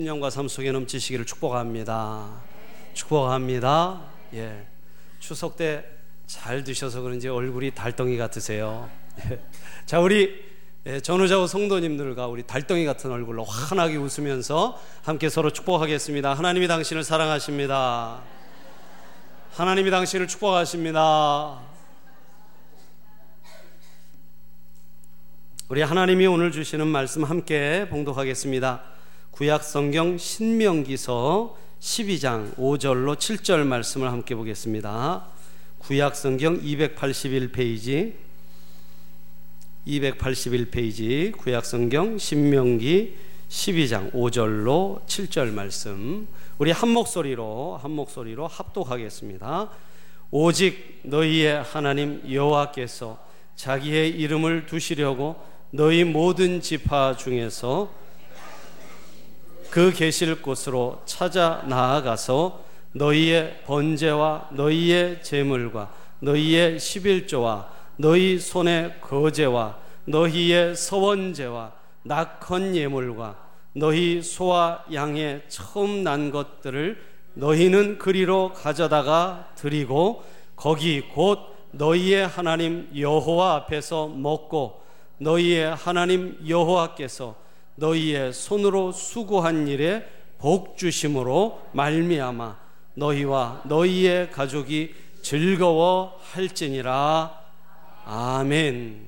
신령과 삶 속에 넘치시기를 축복합니다. 축복합니다. 예. 추석 때 잘 드셔서 그런지 얼굴이 달덩이 같으세요. 예. 자, 우리 예, 전우자우 성도님들과 우리 달덩이 같은 얼굴로 환하게 웃으면서 함께 서로 축복하겠습니다. 하나님이 당신을 사랑하십니다. 하나님이 당신을 축복하십니다. 우리 하나님이 오늘 주시는 말씀 함께 봉독하겠습니다. 구약 성경 신명기서 12장 5절로 7절 말씀을 함께 보겠습니다. 구약 성경 281페이지 281페이지 구약 성경 신명기 12장 5절로 7절 말씀 우리 한 목소리로 한 목소리로 합독하겠습니다. 오직 너희의 하나님 여호와께서 자기의 이름을 두시려고 너희 모든 지파 중에서 그 계실 곳으로 찾아 나아가서 너희의 번제와 너희의 제물과 너희의 십일조와 너희 손의 거제와 너희의 서원제와 낙헌 예물과 너희 소와 양의 처음 난 것들을 너희는 그리로 가져다가 드리고 거기 곧 너희의 하나님 여호와 앞에서 먹고 너희의 하나님 여호와께서 너희의 손으로 수고한 일에 복 주심으로 말미암아 너희와 너희의 가족이 즐거워 할지니라 아멘.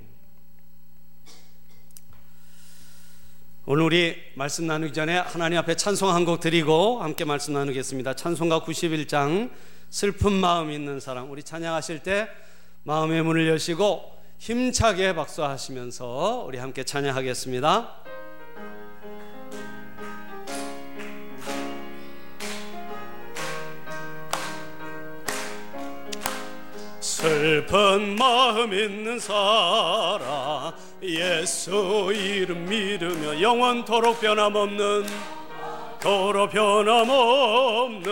오늘 우리 말씀 나누기 전에 하나님 앞에 찬송 한 곡 드리고 함께 말씀 나누겠습니다. 찬송가 91장 슬픈 마음 있는 사람 우리 찬양하실 때 마음의 문을 여시고 힘차게 박수하시면서 우리 함께 찬양하겠습니다. 슬픈 마음 있는 사람 예수 이름 믿으며 영원토록 변함없는 도로 변함없는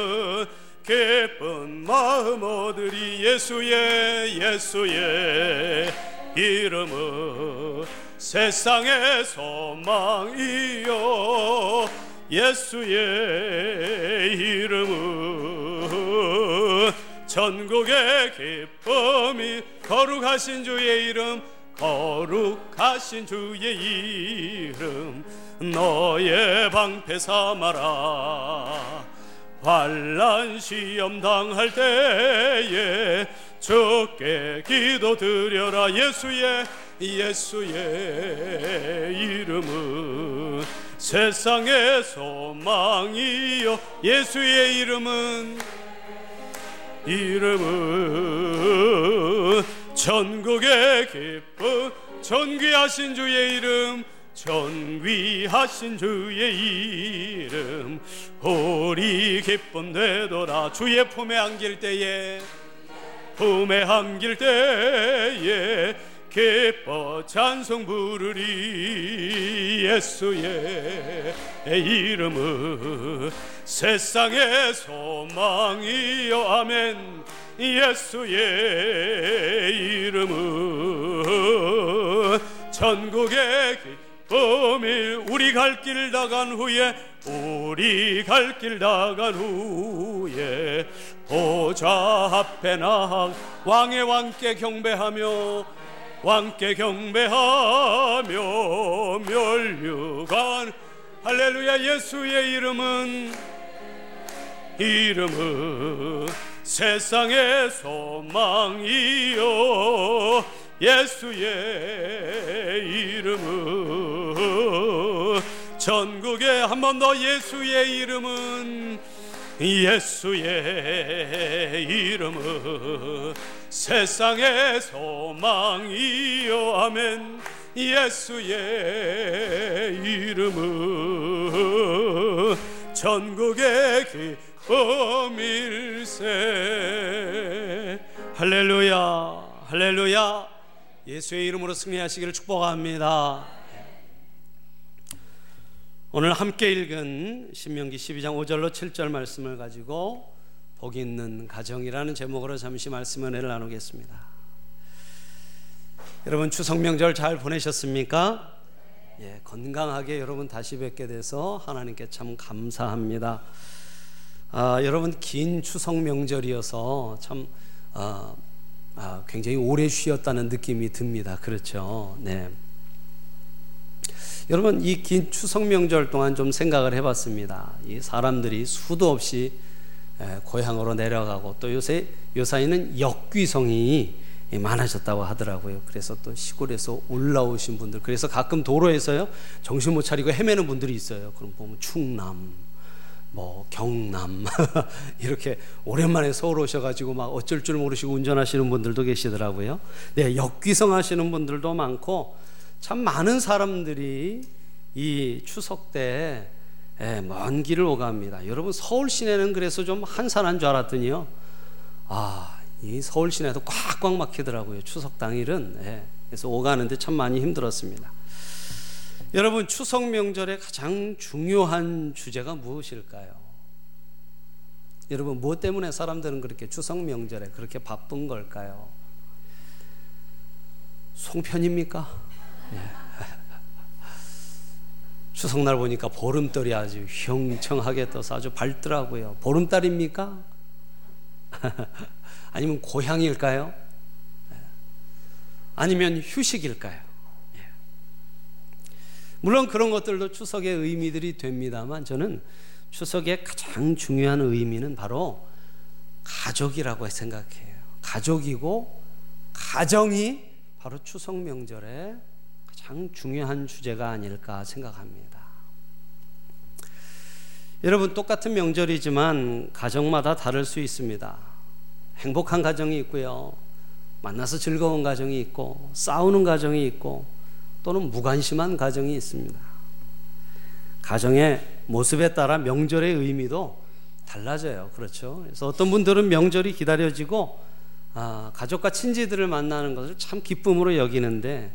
기쁜 마음 얻으리 예수의 예수의 이름은 세상의 소망이요. 예수의 이름은 전국의 기쁨이 거룩하신 주의 이름 거룩하신 주의 이름 너의 방패 삼아라. 환란 시험 당할 때에 주께 기도드려라. 예수의 예수의 이름은 세상의 소망이요. 예수의 이름은 이름은 전국의 기쁨 전귀하신 주의 이름 전귀하신 주의 이름. 우리 기쁨 되돌아 주의 품에 안길 때에 품에 안길 때에 기뻐 찬송 부르리. 예수의 이름은 세상의 소망이요 아멘. 예수의 이름은 전국의 기쁨이 우리 갈 길 나간 후에 우리 갈 길 나간 후에 보좌 앞에 나 왕의 왕께 경배하며 왕께 경배하며 멸류관. 할렐루야 예수의 이름은 이름은 세상의 소망이요. 예수의 이름은 전국에 한 번 더 예수의 이름은 예수의 이름은 세상의 소망이요. 아멘. 예수의 이름은 전국의 기쁨일세. 할렐루야 할렐루야. 예수의 이름으로 승리하시기를 축복합니다 오늘 함께 읽은 신명기 12장 5절로 7절 말씀을 가지고 복 있는 가정이라는 제목으로 잠시 말씀 은혜를 나누겠습니다. 여러분 추석 명절 잘 보내셨습니까? 예, 건강하게 여러분 다시 뵙게 돼서 하나님께 참 감사합니다. 아, 여러분 긴 추석 명절이어서 참 아, 아, 굉장히 오래 쉬었다는 느낌이 듭니다. 그렇죠? 네. 여러분 이 긴 추석 명절 동안 좀 생각을 해봤습니다. 이 사람들이 수도 없이 고향으로 내려가고 또 요새 요사이는 역귀성이 많아졌다고 하더라고요. 그래서 또 시골에서 올라오신 분들, 그래서 가끔 도로에서요 정신 못 차리고 헤매는 분들이 있어요. 그럼 보면 충남, 뭐 경남 이렇게 오랜만에 서울 오셔가지고 막 어쩔 줄 모르시고 운전하시는 분들도 계시더라고요. 네, 역귀성 하시는 분들도 많고 참 많은 사람들이 이 추석 때 먼 길을 오갑니다. 여러분 서울 시내는 그래서 좀 한산한 줄 알았더니요. 아, 이 서울 시내도 꽉꽉 막히더라고요. 추석 당일은. 예, 그래서 오가는데 참 많이 힘들었습니다. 여러분 추석 명절의 가장 중요한 주제가 무엇일까요? 여러분 무엇 때문에 사람들은 그렇게 추석 명절에 그렇게 바쁜 걸까요? 송편입니까? 예. 추석날 보니까 보름달이 아주 형청하게 떠서 아주 밝더라고요. 보름달입니까? 아니면 고향일까요? 예. 아니면 휴식일까요? 예. 물론 그런 것들도 추석의 의미들이 됩니다만 저는 추석의 가장 중요한 의미는 바로 가족이라고 생각해요. 가족이고 가정이 바로 추석 명절에 가장 중요한 주제가 아닐까 생각합니다. 여러분 똑같은 명절이지만 가정마다 다를 수 있습니다. 행복한 가정이 있고요. 만나서 즐거운 가정이 있고 싸우는 가정이 있고 또는 무관심한 가정이 있습니다. 가정의 모습에 따라 명절의 의미도 달라져요. 그렇죠? 그래서 어떤 분들은 명절이 기다려지고 아, 가족과 친지들을 만나는 것을 참 기쁨으로 여기는데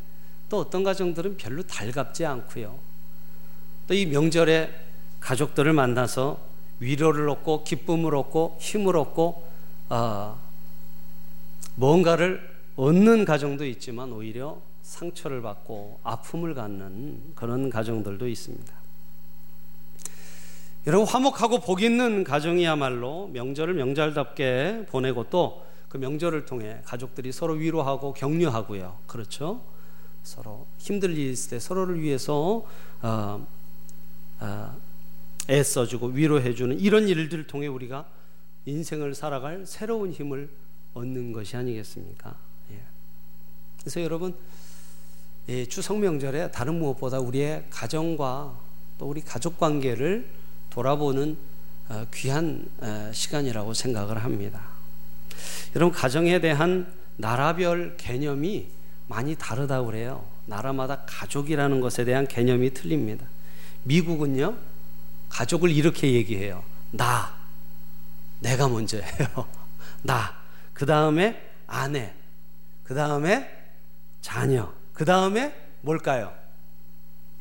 또 어떤 가정들은 별로 달갑지 않고요. 또 이 명절에 가족들을 만나서 위로를 얻고 기쁨을 얻고 힘을 얻고 어, 뭔가를 얻는 가정도 있지만 오히려 상처를 받고 아픔을 갖는 그런 가정들도 있습니다. 여러분 화목하고 복 있는 가정이야말로 명절을 명절답게 보내고 또 그 명절을 통해 가족들이 서로 위로하고 격려하고요. 그렇죠? 서로 힘들 일 있을 때 서로를 위해서 어, 어, 애써주고 위로해주는 이런 일들을 통해 우리가 인생을 살아갈 새로운 힘을 얻는 것이 아니겠습니까? 예. 그래서 여러분 예, 추석 명절에 다른 무엇보다 우리의 가정과 또 우리 가족 관계를 돌아보는 어, 귀한 어, 시간이라고 생각을 합니다. 여러분 가정에 대한 나라별 개념이 많이 다르다고 그래요. 나라마다 가족이라는 것에 대한 개념이 틀립니다. 미국은요, 가족을 이렇게 얘기해요. 나, 내가 먼저예요. 나, 그 다음에 아내, 그 다음에 자녀, 그 다음에 뭘까요?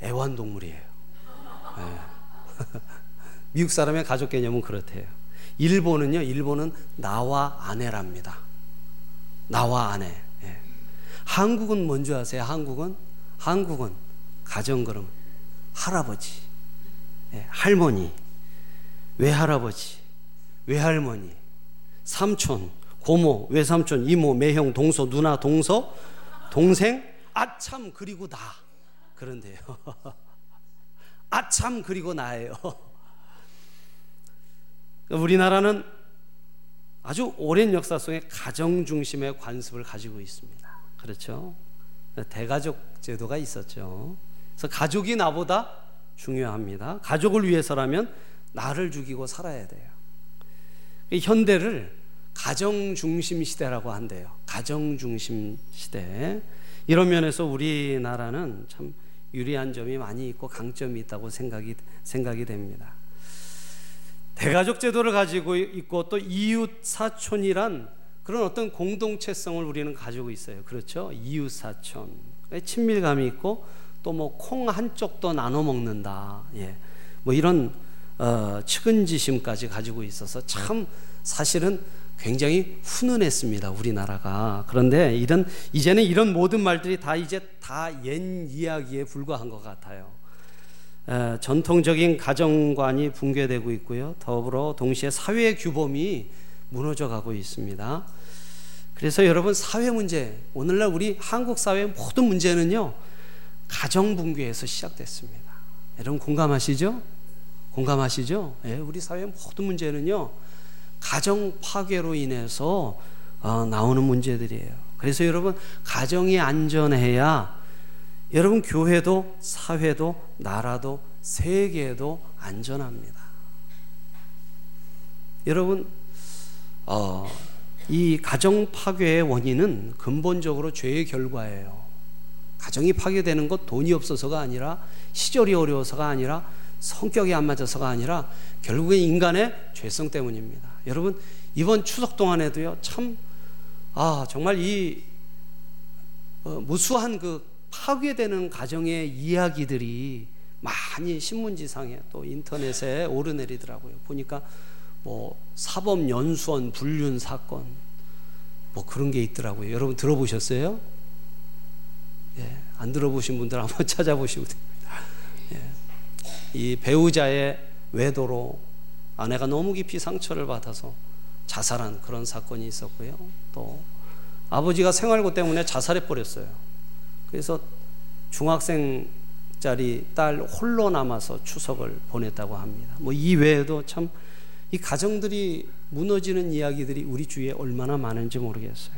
애완동물이에요. 네. 미국 사람의 가족 개념은 그렇대요. 일본은요, 일본은 나와 아내랍니다. 나와 아내. 예. 한국은 뭔지 아세요? 한국은? 한국은 가정 그럼 할아버지, 예. 할머니, 외할아버지, 외할머니, 삼촌, 고모, 외삼촌, 이모, 매형, 동서, 누나, 동서, 동생, 아참 그리고 나. 그런데요. 아참 그리고 나예요. 우리나라는 아주 오랜 역사 속에 가정 중심의 관습을 가지고 있습니다. 그렇죠? 대가족 제도가 있었죠. 그래서 가족이 나보다 중요합니다. 가족을 위해서라면 나를 죽이고 살아야 돼요. 현대를 가정 중심 시대라고 한대요. 가정 중심 시대. 이런 면에서 우리나라는 참 유리한 점이 많이 있고 강점이 있다고 생각이 생각이 됩니다. 대가족 제도를 가지고 있고 또 이웃 사촌이란 그런 어떤 공동체성을 우리는 가지고 있어요. 그렇죠? 이웃 사촌. 친밀감이 있고 또 뭐 콩 한쪽도 나눠 먹는다. 예. 뭐 이런 어, 측은지심까지 가지고 있어서 참 사실은 굉장히 훈훈했습니다. 우리나라가. 그런데 이런 이제는 이런 모든 말들이 다 이제 다 옛 이야기에 불과한 것 같아요. 에, 전통적인 가정관이 붕괴되고 있고요. 더불어 동시에 사회 규범이 무너져 가고 있습니다. 그래서 여러분 사회 문제 오늘날 우리 한국 사회 모든 문제는요 가정 붕괴에서 시작됐습니다. 여러분 공감하시죠? 공감하시죠? 예, 우리 사회 모든 문제는요 가정 파괴로 인해서 어, 나오는 문제들이에요. 그래서 여러분 가정이 안전해야 여러분 교회도 사회도 나라도 세계도 안전합니다. 여러분 어, 이 가정 파괴의 원인은 근본적으로 죄의 결과예요. 가정이 파괴되는 것 돈이 없어서가 아니라 시절이 어려워서가 아니라 성격이 안 맞아서가 아니라 결국엔 인간의 죄성 때문입니다. 여러분 이번 추석 동안에도요 참 아 정말 이 어, 무수한 그 파괴되는 가정의 이야기들이 많이 신문지상에 또 인터넷에 오르내리더라고요. 보니까 뭐 사법 연수원 불륜 사건 뭐 그런 게 있더라고요. 여러분 들어보셨어요? 예, 안 들어보신 분들 한번 찾아보시면 됩니다. 예, 이 배우자의 외도로 아내가 너무 깊이 상처를 받아서 자살한 그런 사건이 있었고요. 또 아버지가 생활고 때문에 자살해 버렸어요. 그래서 중학생짜리 딸 홀로 남아서 추석을 보냈다고 합니다. 뭐 이 외에도 참 이 가정들이 무너지는 이야기들이 우리 주위에 얼마나 많은지 모르겠어요.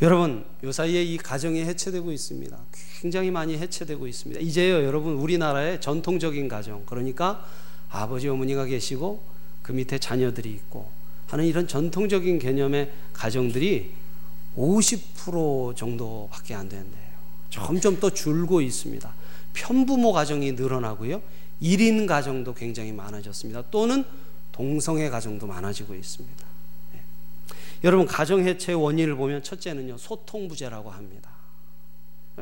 여러분, 요 사이에 이 가정이 해체되고 있습니다. 굉장히 많이 해체되고 있습니다. 이제요, 여러분, 우리나라의 전통적인 가정, 그러니까 아버지, 어머니가 계시고 그 밑에 자녀들이 있고 하는 이런 전통적인 개념의 가정들이 50% 정도밖에 안 된대요. 점점 또 줄고 있습니다. 편부모 가정이 늘어나고요. 1인 가정도 굉장히 많아졌습니다. 또는 동성애 가정도 많아지고 있습니다. 네. 여러분 가정 해체 원인을 보면 첫째는요. 소통 부재라고 합니다.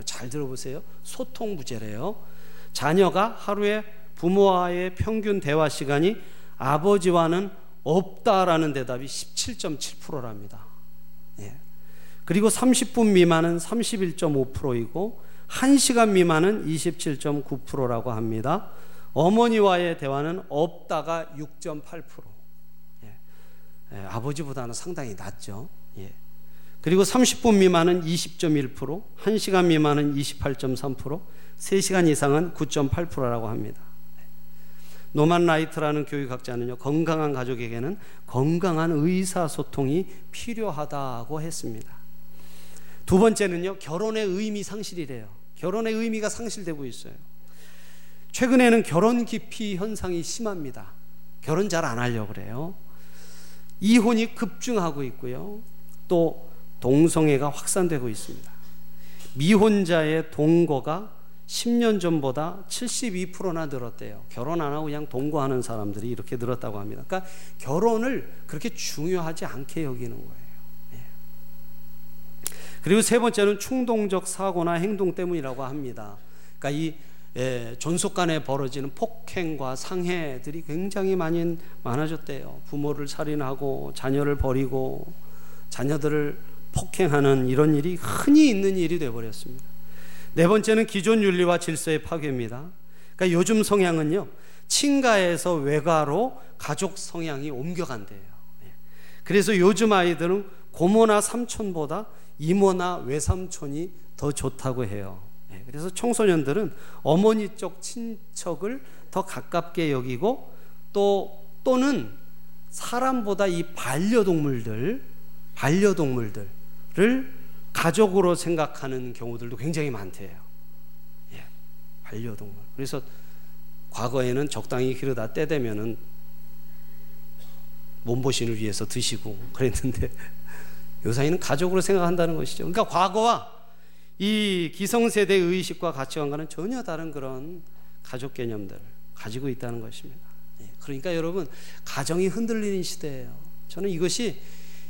잘 들어보세요. 소통 부재래요. 자녀가 하루에 부모와의 평균 대화 시간이 아버지와는 없다라는 대답이 17.7%랍니다. 예. 그리고 30분 미만은 31.5%이고 1시간 미만은 27.9%라고 합니다. 어머니와의 대화는 없다가 6.8%. 예. 예, 아버지보다는 상당히 낮죠. 예. 그리고 30분 미만은 20.1%, 1시간 미만은 28.3%, 3시간 이상은 9.8%라고 합니다. 노만 라이트라는 교육학자는요, 건강한 가족에게는 건강한 의사소통이 필요하다고 했습니다. 두 번째는요, 결혼의 의미 상실이래요. 결혼의 의미가 상실되고 있어요. 최근에는 결혼 기피 현상이 심합니다. 결혼 잘 안 하려고 그래요. 이혼이 급증하고 있고요. 또 동성애가 확산되고 있습니다. 미혼자의 동거가 10년 전보다 72%나 늘었대요. 결혼 안 하고 그냥 동거하는 사람들이 이렇게 늘었다고 합니다. 그러니까 결혼을 그렇게 중요하지 않게 여기는 거예요. 예. 그리고 세 번째는 충동적 사고나 행동 때문이라고 합니다. 그러니까 이 예, 존속 간에 벌어지는 폭행과 상해들이 굉장히 많이 많아졌대요. 부모를 살인하고 자녀를 버리고 자녀들을 폭행하는 이런 일이 흔히 있는 일이 되어 버렸습니다. 네 번째는 기존 윤리와 질서의 파괴입니다. 그러니까 요즘 성향은요, 친가에서 외가로 가족 성향이 옮겨간대요. 예. 그래서 요즘 아이들은 고모나 삼촌보다 이모나 외삼촌이 더 좋다고 해요. 예. 그래서 청소년들은 어머니 쪽 친척을 더 가깝게 여기고 또 또는 사람보다 이 반려동물들 반려동물들을 가족으로 생각하는 경우들도 굉장히 많대요. 예, 반려동물. 그래서 과거에는 적당히 기르다 때 되면은 몸보신을 위해서 드시고 그랬는데 요사이는 가족으로 생각한다는 것이죠. 그러니까 과거와 이 기성세대 의식과 가치관과는 전혀 다른 그런 가족 개념들을 가지고 있다는 것입니다. 예, 그러니까 여러분 가정이 흔들리는 시대예요. 저는 이것이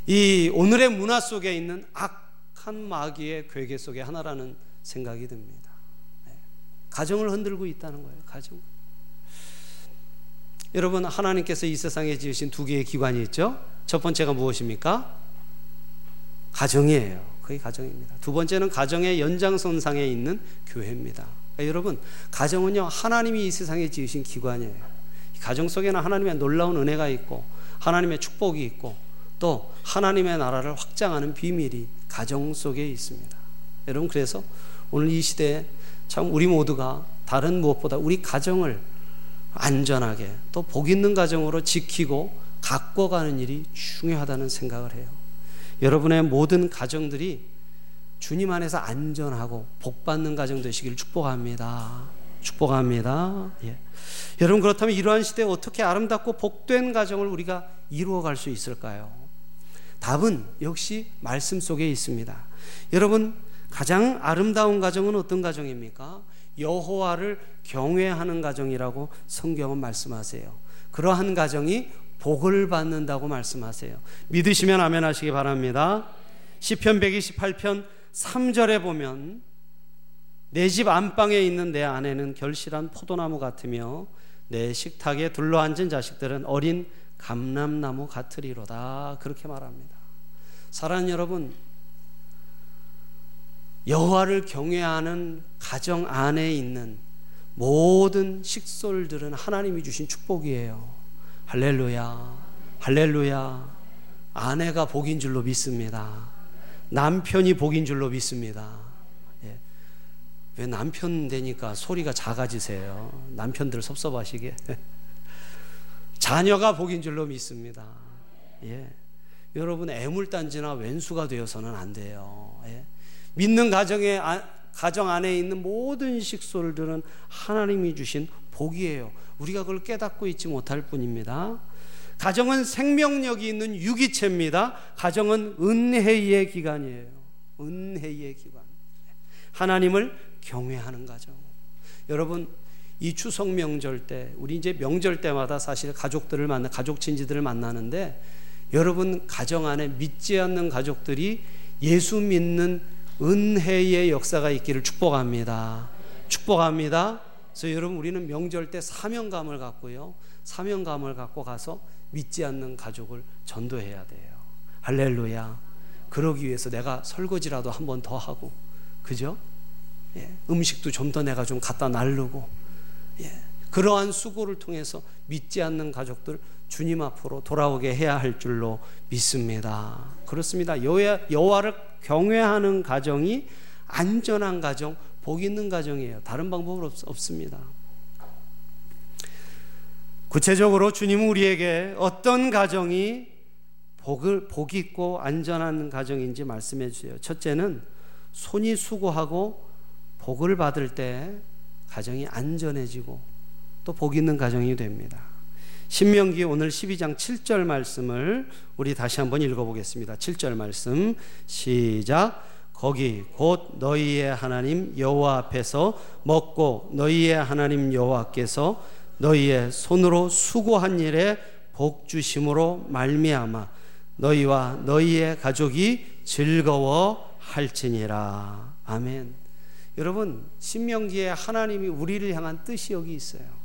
이 오늘의 문화 속에 있는 악한 마귀의 괴계 속의 하나라는 생각이 듭니다. 네. 가정을 흔들고 있다는 거예요. 가정. 여러분 하나님께서 이 세상에 지으신 두 개의 기관이 있죠. 첫 번째가 무엇입니까? 가정이에요. 그게 가정입니다. 두 번째는 가정의 연장선상에 있는 교회입니다. 그러니까 여러분 가정은요 하나님이 이 세상에 지으신 기관이에요. 가정 속에는 하나님의 놀라운 은혜가 있고 하나님의 축복이 있고 또 하나님의 나라를 확장하는 비밀이 가정 속에 있습니다. 여러분 그래서 오늘 이 시대에 참 우리 모두가 다른 무엇보다 우리 가정을 안전하게 또 복 있는 가정으로 지키고 갖고 가는 일이 중요하다는 생각을 해요. 여러분의 모든 가정들이 주님 안에서 안전하고 복 받는 가정 되시길 축복합니다. 축복합니다. 예. 여러분 그렇다면 이러한 시대에 어떻게 아름답고 복된 가정을 우리가 이루어 갈 수 있을까요? 답은 역시 말씀 속에 있습니다. 여러분 가장 아름다운 가정은 어떤 가정입니까? 여호와를 경외하는 가정이라고 성경은 말씀하세요. 그러한 가정이 복을 받는다고 말씀하세요. 믿으시면 아멘 하시기 바랍니다. 시편 128편 3절에 보면 내 집 안방에 있는 내 아내는 결실한 포도나무 같으며 내 식탁에 둘러앉은 자식들은 어린 감람나무 같으리로다 그렇게 말합니다. 사랑하는 여러분 여호와를 경외하는 가정 안에 있는 모든 식솔들은 하나님이 주신 축복이에요. 할렐루야. 할렐루야. 아내가 복인 줄로 믿습니다. 남편이 복인 줄로 믿습니다. 예. 왜 남편 되니까 소리가 작아지세요? 남편들 섭섭하시게. 자녀가 복인 줄로 믿습니다. 예. 여러분 애물단지나 왼수가 되어서는 안 돼요. 예. 믿는 가정에 아, 가정 안에 있는 모든 식솔들은 하나님이 주신 복이에요. 우리가 그걸 깨닫고 있지 못할 뿐입니다. 가정은 생명력이 있는 유기체입니다. 가정은 은혜의 기관이에요. 은혜의 기관. 하나님을 경외하는 가정. 여러분, 이 추석 명절 때, 우리 이제 명절 때마다 사실 가족들을 만나, 가족 친지들을 만나는데, 여러분 가정 안에 믿지 않는 가족들이 예수 믿는 은혜의 역사가 있기를 축복합니다. 축복합니다. 그래서 여러분 우리는 명절 때 사명감을 갖고요. 사명감을 갖고 가서 믿지 않는 가족을 전도해야 돼요. 할렐루야. 그러기 위해서 내가 설거지라도 한 번 더 하고, 그죠? 예, 음식도 좀 더 내가 좀 갖다 나르고, 예, 그러한 수고를 통해서 믿지 않는 가족들 주님 앞으로 돌아오게 해야 할 줄로 믿습니다. 그렇습니다. 여호와 를 경외하는 가정이 안전한 가정, 복 있는 가정이에요. 다른 방법은 없, 습니다 구체적으로 주님은 우리에게 어떤 가정이 복을 복 있고 안전한 가정인지 말씀해 주세요. 첫째는 손이 수고하고 복을 받을 때 가정이 안전해지고 또 복 있는 가정이 됩니다. 신명기 오늘 12장 7절 말씀을 우리 다시 한번 읽어보겠습니다. 7절 말씀 시작. 거기 곧 너희의 하나님 여호와 앞에서 먹고 너희의 하나님 여호와께서 너희의 손으로 수고한 일에 복 주심으로 말미암아 너희와 너희의 가족이 즐거워 할지니라. 아멘. 여러분 신명기에 하나님이 우리를 향한 뜻이 여기 있어요.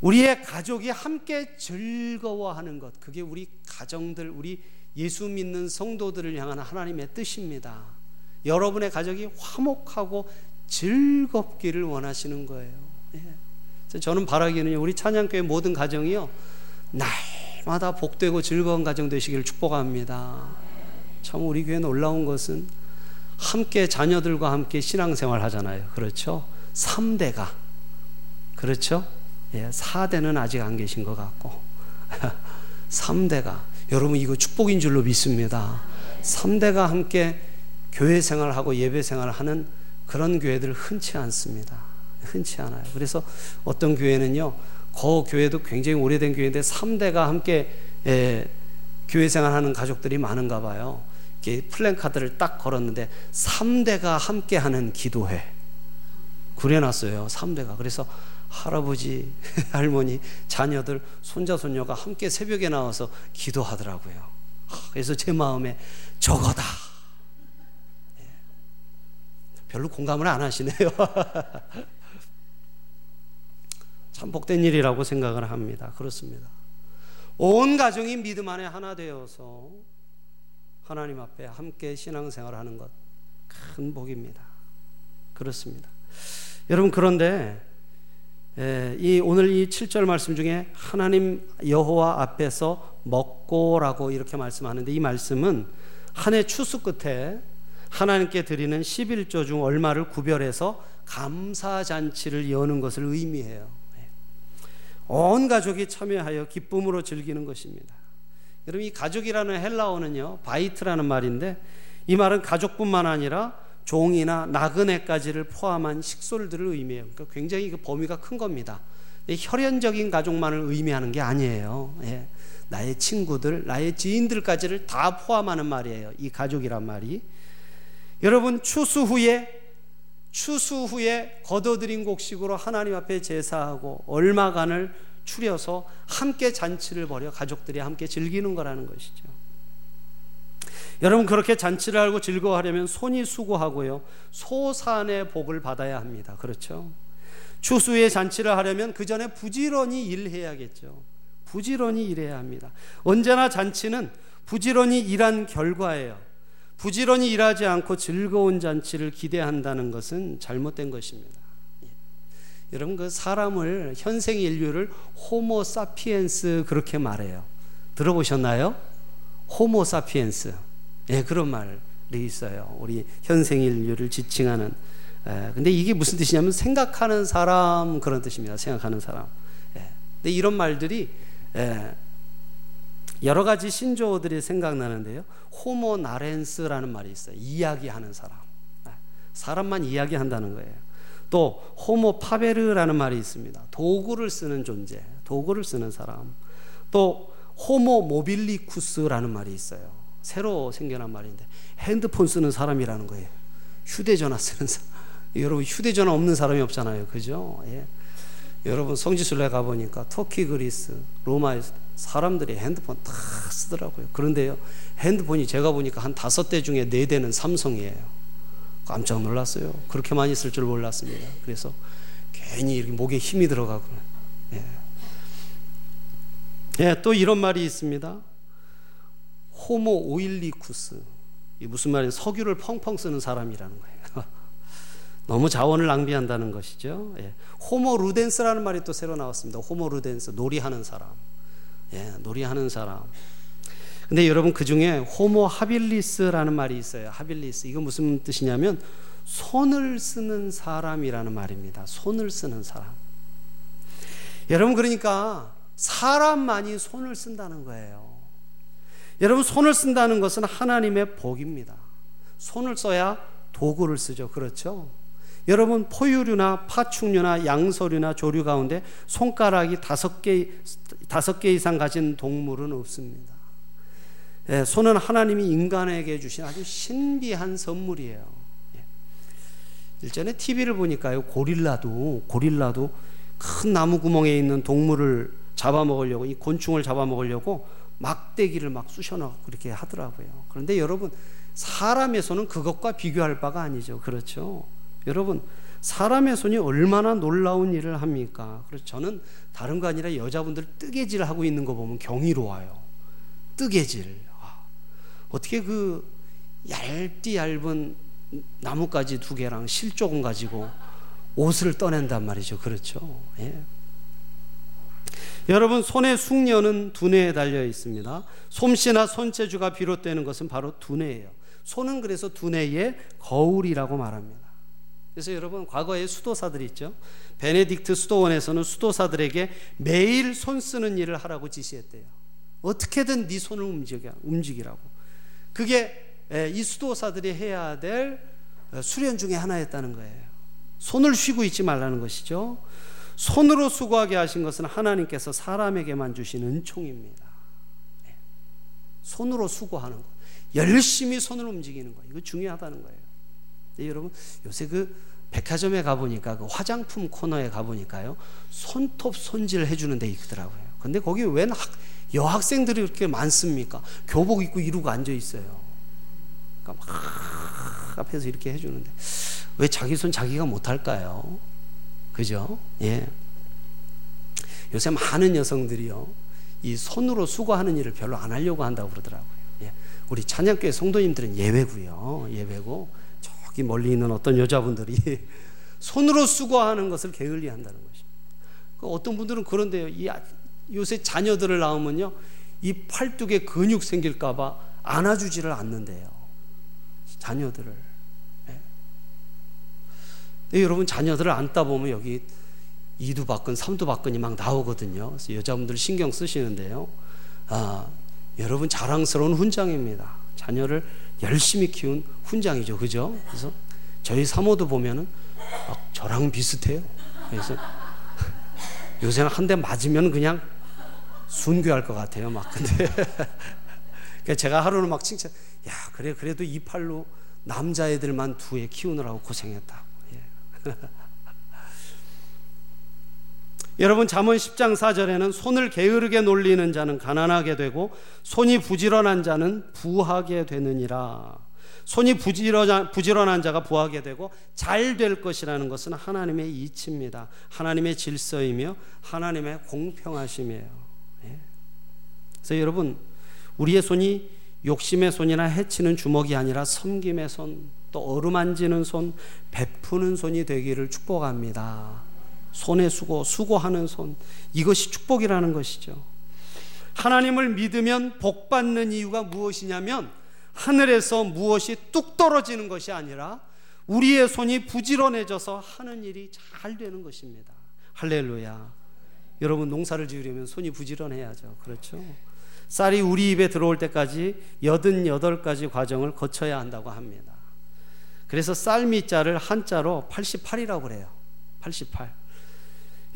우리의 가족이 함께 즐거워하는 것, 그게 우리 가정들, 우리 예수 믿는 성도들을 향한 하나님의 뜻입니다. 여러분의 가족이 화목하고 즐겁기를 원하시는 거예요. 예. 저는 바라기는 우리 찬양교회 모든 가정이요, 날마다 복되고 즐거운 가정 되시기를 축복합니다. 참 우리 교회 놀라운 것은 함께 자녀들과 함께 신앙생활 하잖아요. 그렇죠? 3대가. 그렇죠? 예, 4대는 아직 안 계신 것 같고 3대가 여러분 이거 축복인 줄로 믿습니다. 3대가 함께 교회 생활하고 예배 생활하는 그런 교회들 흔치 않습니다. 흔치 않아요. 그래서 어떤 교회는요, 그 교회도 굉장히 오래된 교회인데 3대가 함께 예, 교회 생활하는 가족들이 많은가 봐요. 이렇게 플랜카드를 딱 걸었는데 3대가 함께 하는 기도회. 그려놨어요. 3대가. 그래서 할아버지, 할머니, 자녀들, 손자, 손녀가 함께 새벽에 나와서 기도하더라고요. 그래서 제 마음에 저거다. 예. 별로 공감을 안 하시네요. 참 복된 일이라고 생각을 합니다. 그렇습니다. 온 가정이 믿음 안에 하나 되어서 하나님 앞에 함께 신앙생활 하는 것 큰 복입니다. 그렇습니다. 여러분 그런데 예, 이 오늘 이 7절 말씀 중에 하나님 여호와 앞에서 먹고라고 이렇게 말씀하는데 이 말씀은 한 해 추수 끝에 하나님께 드리는 11조 중 얼마를 구별해서 감사 잔치를 여는 것을 의미해요. 예. 온 가족이 참여하여 기쁨으로 즐기는 것입니다. 여러분 이 가족이라는 헬라어는요 בית라는 말인데 이 말은 가족뿐만 아니라 종이나 나그네까지를 포함한 식솔들을 의미해요. 그러니까 굉장히 그 범위가 큰 겁니다. 혈연적인 가족만을 의미하는 게 아니에요. 예. 나의 친구들, 나의 지인들까지를 다 포함하는 말이에요. 이 가족이란 말이. 여러분 추수 후에 추수 후에 거둬들인 곡식으로 하나님 앞에 제사하고 얼마간을 추려서 함께 잔치를 벌여 가족들이 함께 즐기는 거라는 것이죠. 여러분 그렇게 잔치를 하고 즐거워하려면 손이 수고하고요. 소산의 복을 받아야 합니다. 그렇죠? 추수에 잔치를 하려면 그 전에 부지런히 일해야겠죠. 부지런히 일해야 합니다. 언제나 잔치는 부지런히 일한 결과예요. 부지런히 일하지 않고 즐거운 잔치를 기대한다는 것은 잘못된 것입니다. 예. 여러분 그 사람을 현생 인류를 호모 사피엔스 그렇게 말해요. 들어보셨나요? 호모 사피엔스. 예, 그런 말이 있어요. 우리 현생 인류를 지칭하는. 예, 근데 이게 무슨 뜻이냐면 생각하는 사람 그런 뜻입니다. 생각하는 사람. 예. 근데 이런 말들이 예, 여러 가지 신조어들이 생각나는데요. 호모 나렌스라는 말이 있어요. 이야기하는 사람. 아, 사람만 이야기한다는 거예요. 또 호모 파베르라는 말이 있습니다. 도구를 쓰는 존재, 도구를 쓰는 사람. 또 호모 모빌리쿠스라는 말이 있어요. 새로 생겨난 말인데 핸드폰 쓰는 사람이라는 거예요. 휴대전화 쓰는 사람. 여러분 휴대전화 없는 사람이 없잖아요. 그죠? 예. 여러분 성지순례 가보니까 터키, 그리스, 로마에 사람들이 핸드폰 다 쓰더라고요. 그런데요, 핸드폰이 제가 보니까 한 다섯 대 중에 네 대는 삼성이에요. 깜짝 놀랐어요. 그렇게 많이 쓸 줄 몰랐습니다. 그래서 괜히 이렇게 목에 힘이 들어가고. 예. 예, 또 이런 말이 있습니다. 호모 오일리쿠스. 이 무슨 말이에요? 석유를 펑펑 쓰는 사람이라는 거예요. 너무 자원을 낭비한다는 것이죠. 예. 호모 루덴스라는 말이 또 새로 나왔습니다. 호모 루덴스, 놀이하는 사람. 예, 놀이하는 사람. 근데 여러분 그 중에 호모 하빌리스라는 말이 있어요. 하빌리스. 이거 무슨 뜻이냐면 손을 쓰는 사람이라는 말입니다. 손을 쓰는 사람. 여러분 그러니까 사람만이 손을 쓴다는 거예요. 여러분 손을 쓴다는 것은 하나님의 복입니다. 손을 써야 도구를 쓰죠. 그렇죠? 여러분 포유류나 파충류나 양서류나 조류 가운데 손가락이 다섯 개 다섯 개 이상 가진 동물은 없습니다. 예, 손은 하나님이 인간에게 주신 아주 신비한 선물이에요. 예. 일전에 TV를 보니까요 고릴라도 고릴라도 큰 나무 구멍에 있는 동물을 잡아먹으려고 이 곤충을 잡아먹으려고 막대기를 막 쑤셔넣고 그렇게 하더라고요. 그런데 여러분 손은 그것과 비교할 바가 아니죠. 그렇죠? 여러분 사람의 손이 얼마나 놀라운 일을 합니까? 그래서 저는 다른 거 아니라 여자분들 뜨개질 하고 있는 거 보면 경이로워요. 뜨개질. 아, 어떻게 그 얇디 얇은 나뭇가지 두 개랑 실 조금 가지고 옷을 떠낸단 말이죠. 그렇죠. 예. 여러분 손의 숙녀는 두뇌에 달려 있습니다. 솜씨나 손재주가 비롯되는 것은 바로 두뇌예요. 손은 그래서 두뇌의 거울이라고 말합니다. 그래서 여러분 과거에 수도사들이 있죠. 베네딕트 수도원에서는 수도사들에게 매일 손 쓰는 일을 하라고 지시했대요. 어떻게든 네 손을 움직여 움직이라고. 그게 이 수도사들이 해야 될 수련 중에 하나였다는 거예요. 손을 쉬고 있지 말라는 것이죠. 손으로 수고하게 하신 것은 하나님께서 사람에게만 주신 은총입니다. 손으로 수고하는 것. 열심히 손을 움직이는 거. 이거 중요하다는 거예요. 네, 여러분 요새 그 백화점에 가보니까 그 화장품 코너에 가보니까요 손톱 손질 해주는 데 있더라고요. 근데 거기 웬 학, 여학생들이 이렇게 많습니까? 교복 입고 이러고 앉아 있어요. 그러니까 막 앞에서 이렇게 해주는데 왜 자기 손 자기가 못할까요? 그죠? 예. 요새 많은 여성들이요. 이 손으로 수고하는 일을 별로 안 하려고 한다고 그러더라고요. 예. 우리 찬양교회 성도님들은 예외고요. 예외고 저기 멀리 있는 어떤 여자분들이 손으로 수고하는 것을 게을리 한다는 것입니다. 그 어떤 분들은 그런데요. 이 아, 요새 자녀들을 낳으면요. 이 팔뚝에 근육 생길까봐 안아주지를 않는데요. 자녀들을. 예. 여러분 자녀들을 안다 보면 여기 이두박근, 삼두박근이 막 나오거든요. 그래서 여자분들 신경 쓰시는데요. 아, 여러분 자랑스러운 훈장입니다. 자녀를 열심히 키운 훈장이죠. 그죠? 그래서 저희 사모도 보면은 저랑 비슷해요. 그래서 요새는 한 대 맞으면 그냥 순교할 것 같아요. 막 근데 그러니까 제가 하루는 막 칭찬. 야 그래 그래도 이 팔로 남자애들만 두애 키우느라고 고생했다. 예. 여러분 잠언 10장 4절에는 손을 게으르게 놀리는 자는 가난하게 되고 손이 부지런한 자는 부하게 되느니라. 손이 부지런한, 부지런한 자가 부하게 되고 잘 될 것이라는 것은 하나님의 이치입니다. 하나님의 질서이며 하나님의 공평하심이에요. 예. 그래서 여러분 우리의 손이 욕심의 손이나 해치는 주먹이 아니라 섬김의 손, 또 어루만지는 손, 베푸는 손이 되기를 축복합니다. 손의 수고, 수고하는 손. 이것이 축복이라는 것이죠. 하나님을 믿으면 복 받는 이유가 무엇이냐면 하늘에서 무엇이 뚝 떨어지는 것이 아니라 우리의 손이 부지런해져서 하는 일이 잘 되는 것입니다. 할렐루야. 여러분 농사를 지으려면 손이 부지런해야죠. 그렇죠? 쌀이 우리 입에 들어올 때까지 88가지 과정을 거쳐야 한다고 합니다. 그래서 쌀미자를 한자로 88이라고 그래요. 88.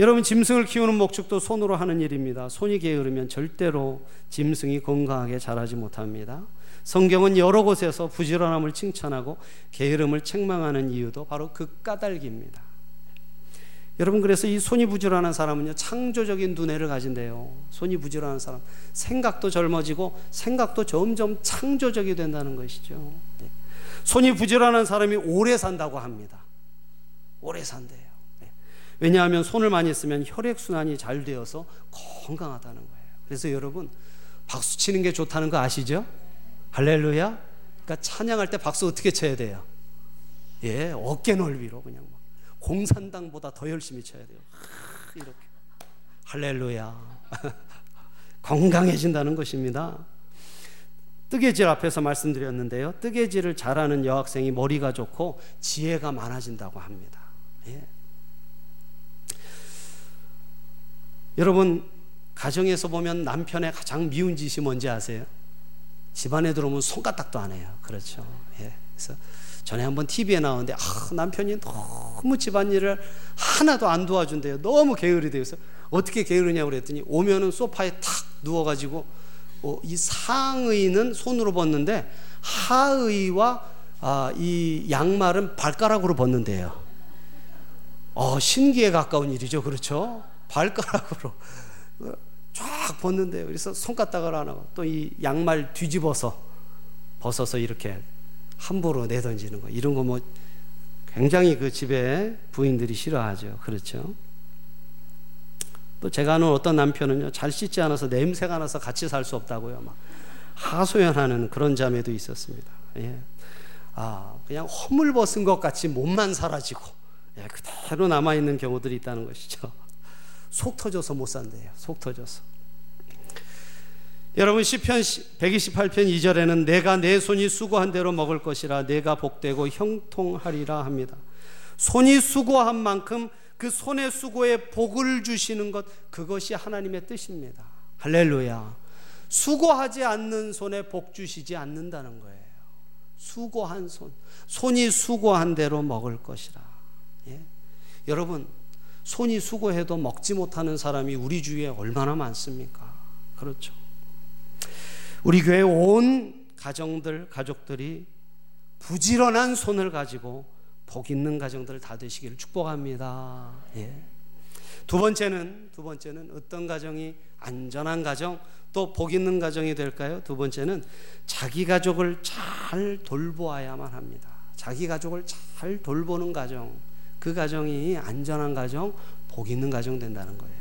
여러분 짐승을 키우는 목축도 손으로 하는 일입니다. 손이 게으르면 절대로 짐승이 건강하게 자라지 못합니다. 성경은 여러 곳에서 부지런함을 칭찬하고 게으름을 책망하는 이유도 바로 그 까닭입니다. 여러분 그래서 이 손이 부지런한 사람은요 창조적인 두뇌를 가진대요. 손이 부지런한 사람 생각도 젊어지고 생각도 점점 창조적이 된다는 것이죠. 네. 손이 부지런한 사람이 오래 산다고 합니다. 오래 산대요. 왜냐하면 손을 많이 쓰면 혈액순환이 잘 되어서 건강하다는 거예요. 그래서 여러분, 박수 치는 게 좋다는 거 아시죠? 할렐루야? 그러니까 찬양할 때 박수 어떻게 쳐야 돼요? 예, 어깨 넓이로 그냥 막. 공산당보다 더 열심히 쳐야 돼요. 이렇게. 할렐루야. 건강해진다는 것입니다. 뜨개질 앞에서 말씀드렸는데요. 뜨개질을 잘하는 여학생이 머리가 좋고 지혜가 많아진다고 합니다. 예. 여러분 가정에서 보면 남편의 가장 미운 짓이 뭔지 아세요? 집안에 들어오면 손가락도 안 해요. 그렇죠. 예. 그래서 전에 한번 TV에 나오는데 아, 남편이 너무 집안일을 하나도 안 도와준대요. 너무 게으르 돼서 어떻게 게으르냐고 그랬더니 오면은 소파에 탁 누워가지고 어, 이 상의는 손으로 벗는데 하의와 아, 이 양말은 발가락으로 벗는데요. 어, 신기에 가까운 일이죠. 그렇죠? 발가락으로 쫙 벗는데요. 그래서 손가락을 안 하고 또 이 양말 뒤집어서 벗어서 이렇게 함부로 내던지는 거 이런 거 뭐 굉장히 그 집에 부인들이 싫어하죠. 그렇죠. 또 제가 아는 어떤 남편은요 잘 씻지 않아서 냄새가 나서 같이 살 수 없다고요. 막 하소연하는 그런 자매도 있었습니다. 예. 아 그냥 허물 벗은 것 같이 몸만 사라지고 예, 그대로 남아 있는 경우들이 있다는 것이죠. 속 터져서 못 산대요. 속 터져서. 여러분 시편 128편 2절에는 내가 내 손이 수고한 대로 먹을 것이라 내가 복되고 형통하리라 합니다. 손이 수고한 만큼 그 손의 수고에 복을 주시는 것 그것이 하나님의 뜻입니다. 할렐루야. 수고하지 않는 손에 복 주시지 않는다는 거예요. 수고한 손. 손이 수고한 대로 먹을 것이라. 예? 여러분 손이 수고해도 먹지 못하는 사람이 우리 주위에 얼마나 많습니까? 그렇죠. 우리 교회 온 가정들, 가족들이 부지런한 손을 가지고 복 있는 가정들 다 되시기를 축복합니다. 예. 두 번째는 두 번째는 어떤 가정이 안전한 가정 또 복 있는 가정이 될까요? 두 번째는 자기 가족을 잘 돌보아야만 합니다. 자기 가족을 잘 돌보는 가정. 그 가정이 안전한 가정, 복 있는 가정 된다는 거예요.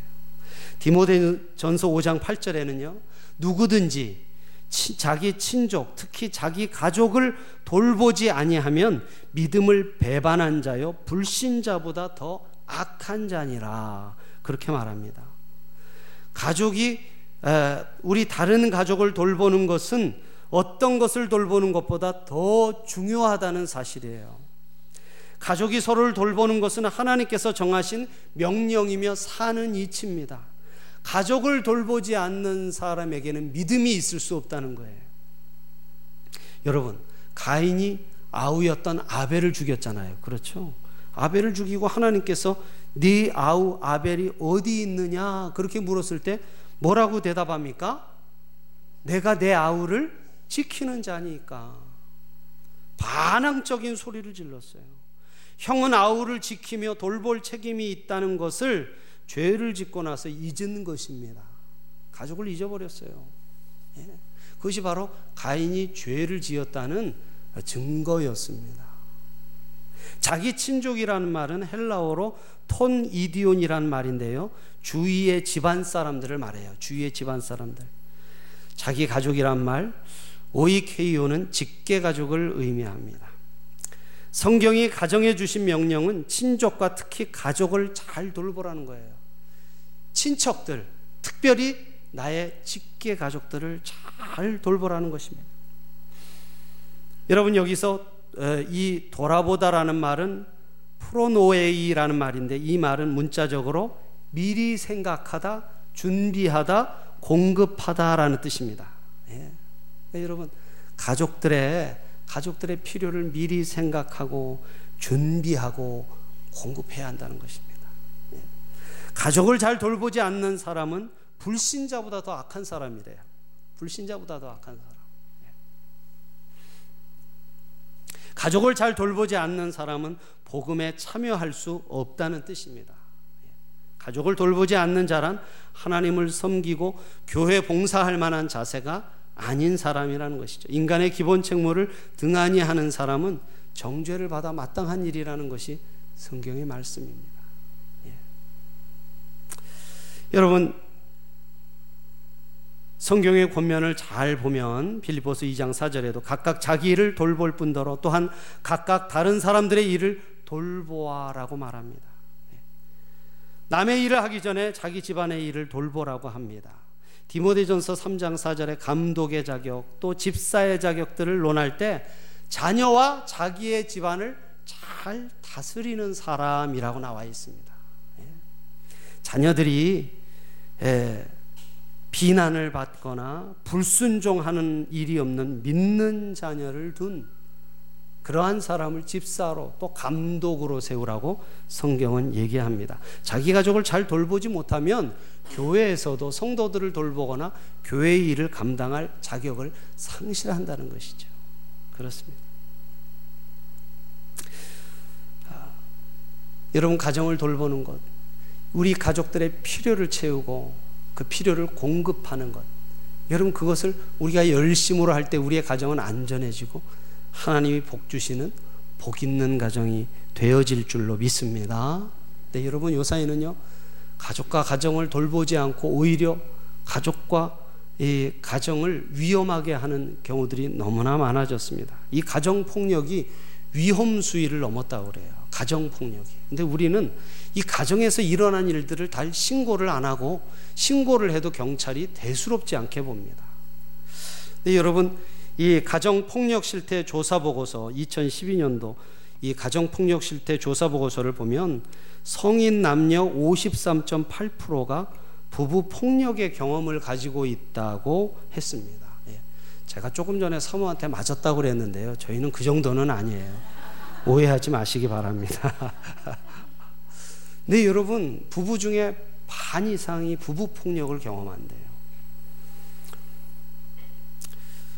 디모데전서 5장 8절에는요. 누구든지 자기 친족, 특히 자기 가족을 돌보지 아니하면 믿음을 배반한 자요 불신자보다 더 악한 자니라 그렇게 말합니다. 가족이 우리 다른 가족을 돌보는 것은 어떤 것을 돌보는 것보다 더 중요하다는 사실이에요. 가족이 서로를 돌보는 것은 하나님께서 정하신 명령이며 사는 이치입니다. 가족을 돌보지 않는 사람에게는 믿음이 있을 수 없다는 거예요. 여러분, 가인이 아우였던 아벨을 죽였잖아요. 그렇죠? 아벨을 죽이고 하나님께서 네 아우 아벨이 어디 있느냐 그렇게 물었을 때 뭐라고 대답합니까? 내가 내 아우를 지키는 자니까. 반항적인 소리를 질렀어요. 형은 아우를 지키며 돌볼 책임이 있다는 것을 죄를 짓고 나서 잊은 것입니다. 가족을 잊어버렸어요. 예. 그것이 바로 가인이 죄를 지었다는 증거였습니다. 자기 친족이라는 말은 헬라어로 톤 이디온이라는 말인데요. 주위의 집안 사람들을 말해요. 주위의 집안 사람들. 자기 가족이란 말, 오이케이오는 직계 가족을 의미합니다. 성경이 가정해 주신 명령은 친족과 특히 가족을 잘 돌보라는 거예요. 친척들, 특별히 나의 직계 가족들을 잘 돌보라는 것입니다. 여러분 여기서 이 돌아보다라는 말은 프로노에이라는 말인데 이 말은 문자적으로 미리 생각하다, 준비하다, 공급하다라는 뜻입니다. 예. 그러니까 여러분 가족들의 가족들의 필요를 미리 생각하고 준비하고 공급해야 한다는 것입니다. 예. 가족을 잘 돌보지 않는 사람은 불신자보다 더 악한 사람이래요. 불신자보다 더 악한 사람. 예. 가족을 잘 돌보지 않는 사람은 복음에 참여할 수 없다는 뜻입니다. 예. 가족을 돌보지 않는 자란 하나님을 섬기고 교회 봉사할 만한 자세가 아닌 사람이라는 것이죠. 인간의 기본 책무를 등한히 하는 사람은 정죄를 받아 마땅한 일이라는 것이 성경의 말씀입니다. 예. 여러분 성경의 권면을 잘 보면 빌리포스 2장 4절에도 각각 자기 일을 돌볼 뿐더러 또한 각각 다른 사람들의 일을 돌보아라고 말합니다. 예. 남의 일을 하기 전에 자기 집안의 일을 돌보라고 합니다. 디모데전서 3장 4절에 감독의 자격 또 집사의 자격들을 논할 때 자녀와 자기의 집안을 잘 다스리는 사람이라고 나와 있습니다. 예. 자녀들이 예, 비난을 받거나 불순종하는 일이 없는 믿는 자녀를 둔 그러한 사람을 집사로 또 감독으로 세우라고 성경은 얘기합니다. 자기 가족을 잘 돌보지 못하면 교회에서도 성도들을 돌보거나 교회의 일을 감당할 자격을 상실한다는 것이죠. 그렇습니다. 아, 여러분 가정을 돌보는 것, 우리 가족들의 필요를 채우고 그 필요를 공급하는 것, 여러분 그것을 우리가 열심으로 할 때 우리의 가정은 안전해지고 하나님이 복 주시는 복 있는 가정이 되어질 줄로 믿습니다. 네, 여러분 요 사이는요 가족과 가정을 돌보지 않고 오히려 가족과 이 가정을 위험하게 하는 경우들이 너무나 많아졌습니다. 이 가정 폭력이 위험 수위를 넘었다고 그래요. 가정 폭력이. 근데 우리는 이 가정에서 일어난 일들을 다 신고를 안 하고 신고를 해도 경찰이 대수롭지 않게 봅니다. 네, 여러분 이 가정 폭력 실태 조사 보고서 2012년도 이 가정 폭력 실태 조사 보고서를 보면 성인 남녀 53.8%가 부부 폭력의 경험을 가지고 있다고 했습니다. 예. 제가 조금 전에 사모한테 맞았다고 그랬는데요. 저희는 그 정도는 아니에요. 오해하지 마시기 바랍니다. 네, 여러분, 부부 중에 반 이상이 부부 폭력을 경험한대요.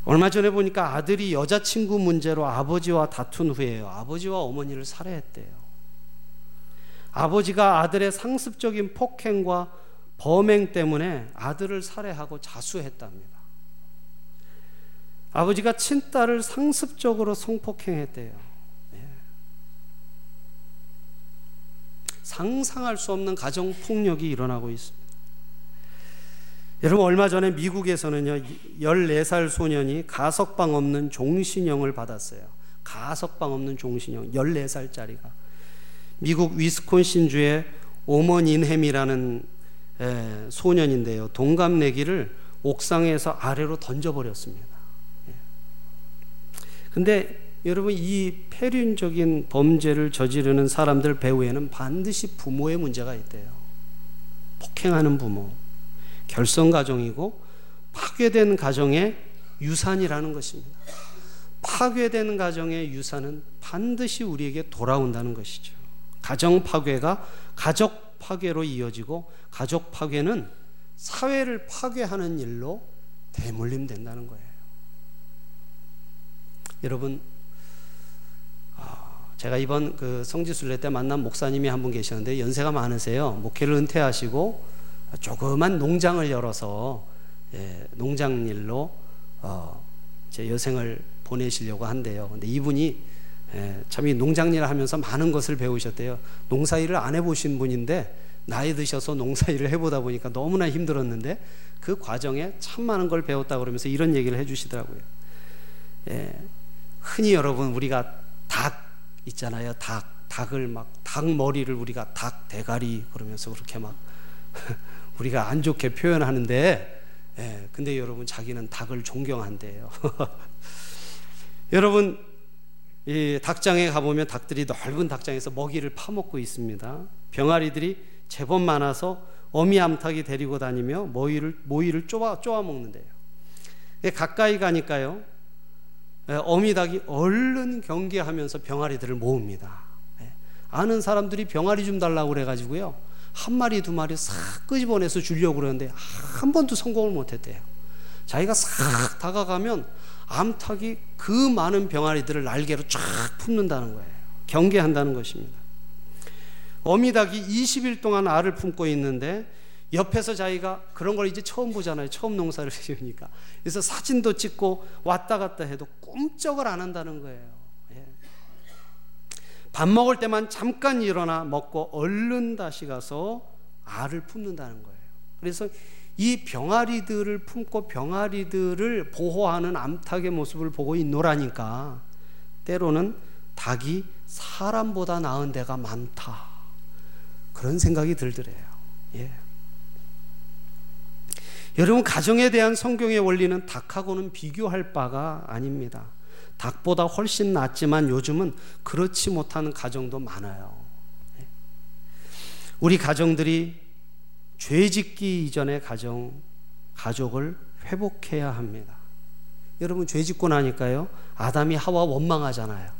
얼마 전에 보니까 아들이 여자친구 문제로 아버지와 다툰 후에요. 아버지와 어머니를 살해했대요. 아버지가 아들의 상습적인 폭행과 범행 때문에 아들을 살해하고 자수했답니다. 아버지가 친딸을 상습적으로 성폭행했대요. 네. 상상할 수 없는 가정 폭력이 일어나고 있습니다. 여러분 얼마 전에 미국에서는요 14살 소년이 가석방 없는 종신형을 받았어요. 가석방 없는 종신형 14살짜리가 미국 위스콘신 주의 오머닌햄이라는 소년인데요. 동갑내기를 옥상에서 아래로 던져버렸습니다. 예. 근데 여러분 이 폐륜적인 범죄를 저지르는 사람들 배후에는 반드시 부모의 문제가 있대요. 폭행하는 부모, 결성 가정이고 파괴된 가정의 유산이라는 것입니다. 파괴된 가정의 유산은 반드시 우리에게 돌아온다는 것이죠. 가정 파괴가 가족 파괴로 이어지고 가족 파괴는 사회를 파괴하는 일로 대물림 된다는 거예요. 여러분 제가 이번 그 성지순례 때 만난 목사님이 한 분 계셨는데 연세가 많으세요. 목회를 은퇴하시고 조그만 농장을 열어서 예, 농장 일로 어, 제 여생을 보내시려고 한대요. 근데 이분이 예, 참이 농장 일을 하면서 많은 것을 배우셨대요. 농사 일을 안 해보신 분인데 나이 드셔서 농사 일을 해보다 보니까 너무나 힘들었는데 그 과정에 참 많은 걸 배웠다 그러면서 이런 얘기를 해주시더라고요. 예, 흔히 여러분 우리가 닭 있잖아요. 닭, 닭을 막, 닭 머리를 우리가 닭 대가리 그러면서 그렇게 막 우리가 안 좋게 표현하는데, 예, 근데 여러분 자기는 닭을 존경한대요. 여러분, 이 닭장에 가보면 닭들이 넓은 닭장에서 먹이를 파먹고 있습니다. 병아리들이 제법 많아서 어미 암탉이 데리고 다니며 모이를, 모이를 쪼아, 쪼아 먹는데요. 가까이 가니까요. 예, 어미닭이 얼른 경계하면서 병아리들을 모읍니다. 예, 아는 사람들이 병아리 좀 달라고 그래가지고요. 한 마리, 두 마리 싹 끄집어내서 주려고 그러는데 한 번도 성공을 못했대요. 자기가 싹 다가가면 암탉이 그 많은 병아리들을 날개로 쫙 품는다는 거예요. 경계한다는 것입니다. 어미닭이 20일 동안 알을 품고 있는데 옆에서 자기가 그런 걸 이제 처음 보잖아요. 처음 농사를 지으니까. 그래서 사진도 찍고 왔다 갔다 해도 꿈쩍을 안 한다는 거예요. 예. 밥 먹을 때만 잠깐 일어나 먹고 얼른 다시 가서 알을 품는다는 거예요. 그래서 이 병아리들을 품고 병아리들을 보호하는 암탉의 모습을 보고 있노라니까 때로는 닭이 사람보다 나은 데가 많다. 그런 생각이 들더래요. 예. 여러분 가정에 대한 성경의 원리는 닭하고는 비교할 바가 아닙니다. 닭보다 훨씬 낫지만 요즘은 그렇지 못한 가정도 많아요. 우리 가정들이 죄 짓기 이전의 가정, 가족을 회복해야 합니다. 여러분 죄 짓고 나니까요. 아담이 하와 원망하잖아요.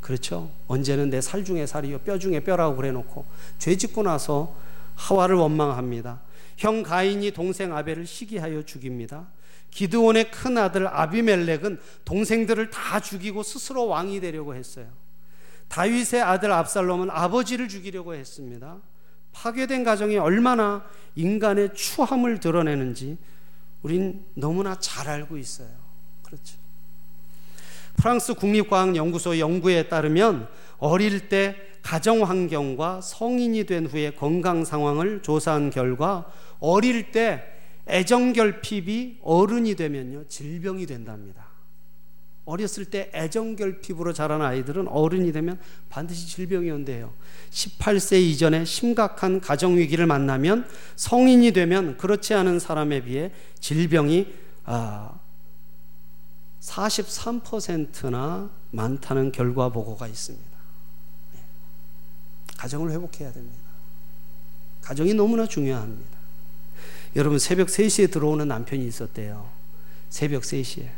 그렇죠? 언제는 내 살 중에 살이요 뼈 중에 뼈라고 그래 놓고 죄 짓고 나서 하와를 원망합니다. 형 가인이 동생 아벨을 시기하여 죽입니다. 기드온의 큰 아들 아비멜렉은 동생들을 다 죽이고 스스로 왕이 되려고 했어요. 다윗의 아들 압살롬은 아버지를 죽이려고 했습니다. 파괴된 가정이 얼마나 인간의 추함을 드러내는지 우린 너무나 잘 알고 있어요. 그렇죠. 프랑스 국립과학연구소 연구에 따르면 어릴 때 가정 환경과 성인이 된 후에 건강 상황을 조사한 결과 어릴 때 애정결핍이 어른이 되면요 질병이 된답니다. 어렸을 때 애정결핍으로 자란 아이들은 어른이 되면 반드시 질병이 온대요. 18세 이전에 심각한 가정 위기를 만나면 성인이 되면 그렇지 않은 사람에 비해 질병이 아, 43%나 많다는 결과 보고가 있습니다. 네. 가정을 회복해야 됩니다. 가정이 너무나 중요합니다. 여러분 새벽 3시에 들어오는 남편이 있었대요. 새벽 3시에.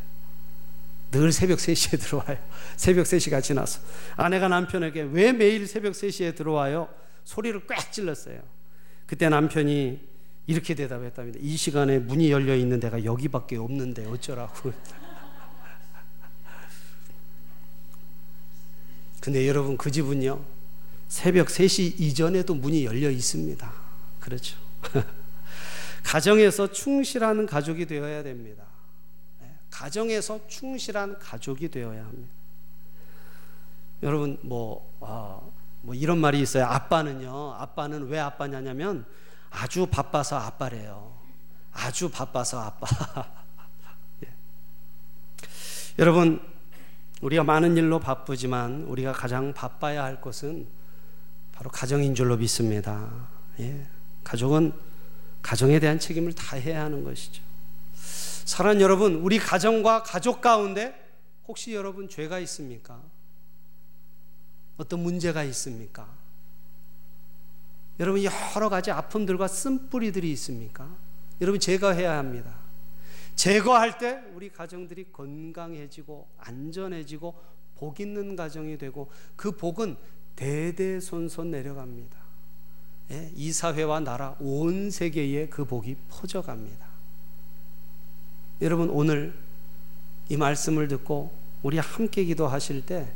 늘 새벽 3시에 들어와요. 새벽 3시가 지나서. 아내가 남편에게 왜 매일 새벽 3시에 들어와요? 소리를 꽉 찔렀어요. 그때 남편이 이렇게 대답했답니다. 이 시간에 문이 열려 있는 데가 여기밖에 없는데 어쩌라고. 근데 여러분 그 집은요. 새벽 3시 이전에도 문이 열려 있습니다. 그렇죠. 가정에서 충실한 가족이 되어야 됩니다. 네, 가정에서 충실한 가족이 되어야 합니다. 여러분 뭐, 어, 뭐 이런 말이 있어요. 아빠는요. 아빠는 왜 아빠냐면 아주 바빠서 아빠래요. 아주 바빠서 아빠. 예. 여러분, 우리가 많은 일로 바쁘지만 우리가 가장 바빠야 할 것은 바로 가정인 줄로 믿습니다. 예. 가족은 가정에 대한 책임을 다 해야 하는 것이죠. 사랑 여러분, 우리 가정과 가족 가운데 혹시 여러분 죄가 있습니까? 어떤 문제가 있습니까? 여러분 여러 가지 아픔들과 쓴뿌리들이 있습니까? 여러분 제거해야 합니다. 제거할 때 우리 가정들이 건강해지고 안전해지고 복 있는 가정이 되고 그 복은 대대손손 내려갑니다. 예, 이 사회와 나라 온 세계에 그 복이 퍼져갑니다. 여러분 오늘 이 말씀을 듣고 우리 함께 기도하실 때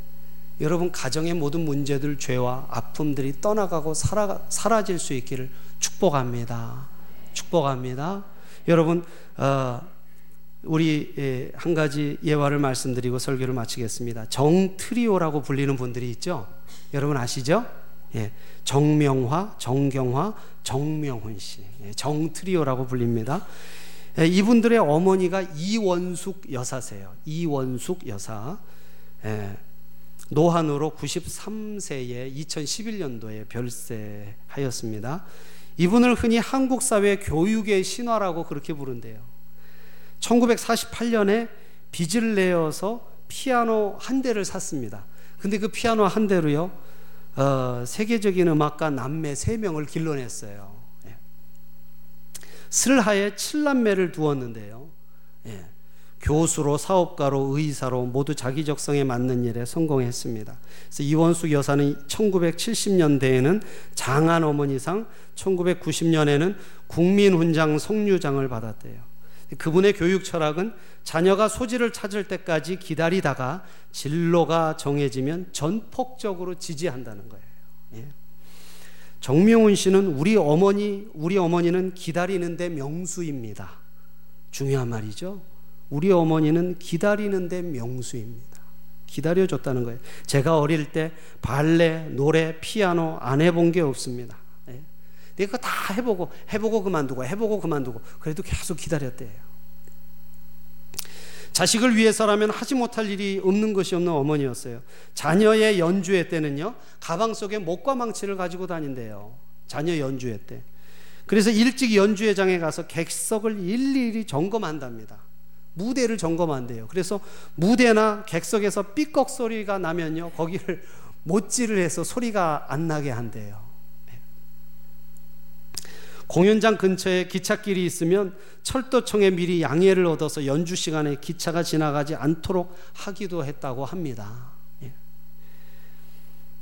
여러분 가정의 모든 문제들, 죄와 아픔들이 떠나가고 살아, 사라질 수 있기를 축복합니다. 축복합니다. 여러분 어, 우리 예, 한 가지 예화를 말씀드리고 설교를 마치겠습니다. 정 트리오라고 불리는 분들이 있죠. 여러분 아시죠? 예, 정명화, 정경화, 정명훈 씨, 예, 정트리오라고 불립니다. 예, 이분들의 어머니가 이원숙 여사세요. 이원숙 여사. 예, 노한으로 93세에 2011년도에 별세하였습니다. 이분을 흔히 한국 사회 교육의 신화라고 그렇게 부른대요. 1948년에 빚을 내어서 피아노 한 대를 샀습니다. 근데 그 피아노 한 대로요, 어, 세계적인 음악가 남매 세 명을 길러냈어요. 예. 슬하에 칠남매를 두었는데요. 예. 교수로 사업가로 의사로 모두 자기 적성에 맞는 일에 성공했습니다. 그래서 이원숙 여사는 1970년대에는 장한 어머니상, 1990년에는 국민훈장 성류장을 받았대요. 그분의 교육 철학은 자녀가 소질을 찾을 때까지 기다리다가 진로가 정해지면 전폭적으로 지지한다는 거예요. 예. 정명훈 씨는 우리 어머니, 우리 어머니는 기다리는데 명수입니다. 중요한 말이죠. 우리 어머니는 기다리는데 명수입니다. 기다려줬다는 거예요. 제가 어릴 때 발레, 노래, 피아노 안 해본 게 없습니다. 예. 내가 다 해보고, 해보고 그만두고, 해보고 그만두고, 그래도 계속 기다렸대요. 자식을 위해서라면 하지 못할 일이 없는 것이 없는 어머니였어요. 자녀의 연주회 때는요, 가방 속에 목과 망치를 가지고 다닌대요. 자녀 연주회 때. 그래서 일찍 연주회장에 가서 객석을 일일이 점검한답니다. 무대를 점검한대요. 그래서 무대나 객석에서 삐걱 소리가 나면요, 거기를 못질을 해서 소리가 안 나게 한대요. 공연장 근처에 기찻길이 있으면 철도청에 미리 양해를 얻어서 연주 시간에 기차가 지나가지 않도록 하기도 했다고 합니다. 예.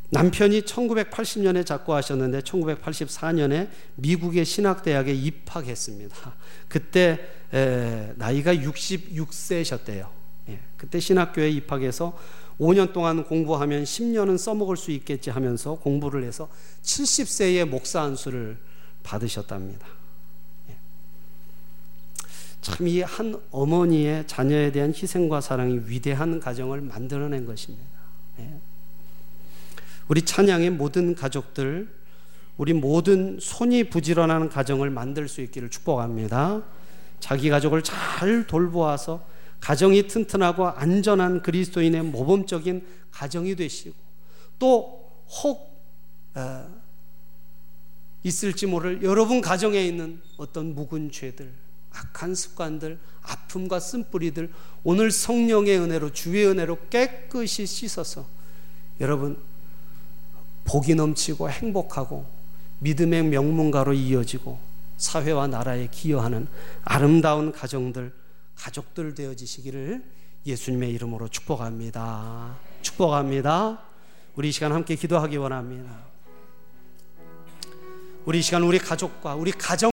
남편이 1980년에 작고하셨는데 1984년에 미국의 신학대학에 입학했습니다. 그때 나이가 66세셨대요. 예. 그때 신학교에 입학해서 5년 동안 공부하면 10년은 써먹을 수 있겠지 하면서 공부를 해서 70세에 목사 안수를 받으셨답니다. 예. 참이 한 어머니의 자녀에 대한 희생과 사랑이 위대한 가정을 만들어낸 것입니다. 예. 우리 찬양의 모든 가족들, 우리 모든 손이 부지런한 가정을 만들 수 있기를 축복합니다. 자기 가족을 잘 돌보아서 가정이 튼튼하고 안전한 그리스도인의 모범적인 가정이 되시고 또혹 어, 있을지 모를 여러분 가정에 있는 어떤 묵은 죄들, 악한 습관들, 아픔과 쓴뿌리들 오늘 성령의 은혜로 주의 은혜로 깨끗이 씻어서 여러분 복이 넘치고 행복하고 믿음의 명문가로 이어지고 사회와 나라에 기여하는 아름다운 가정들, 가족들 되어지시기를 예수님의 이름으로 축복합니다. 축복합니다. 우리 시간 함께 기도하기 원합니다. 우리 시간 우리 가족과 우리 가정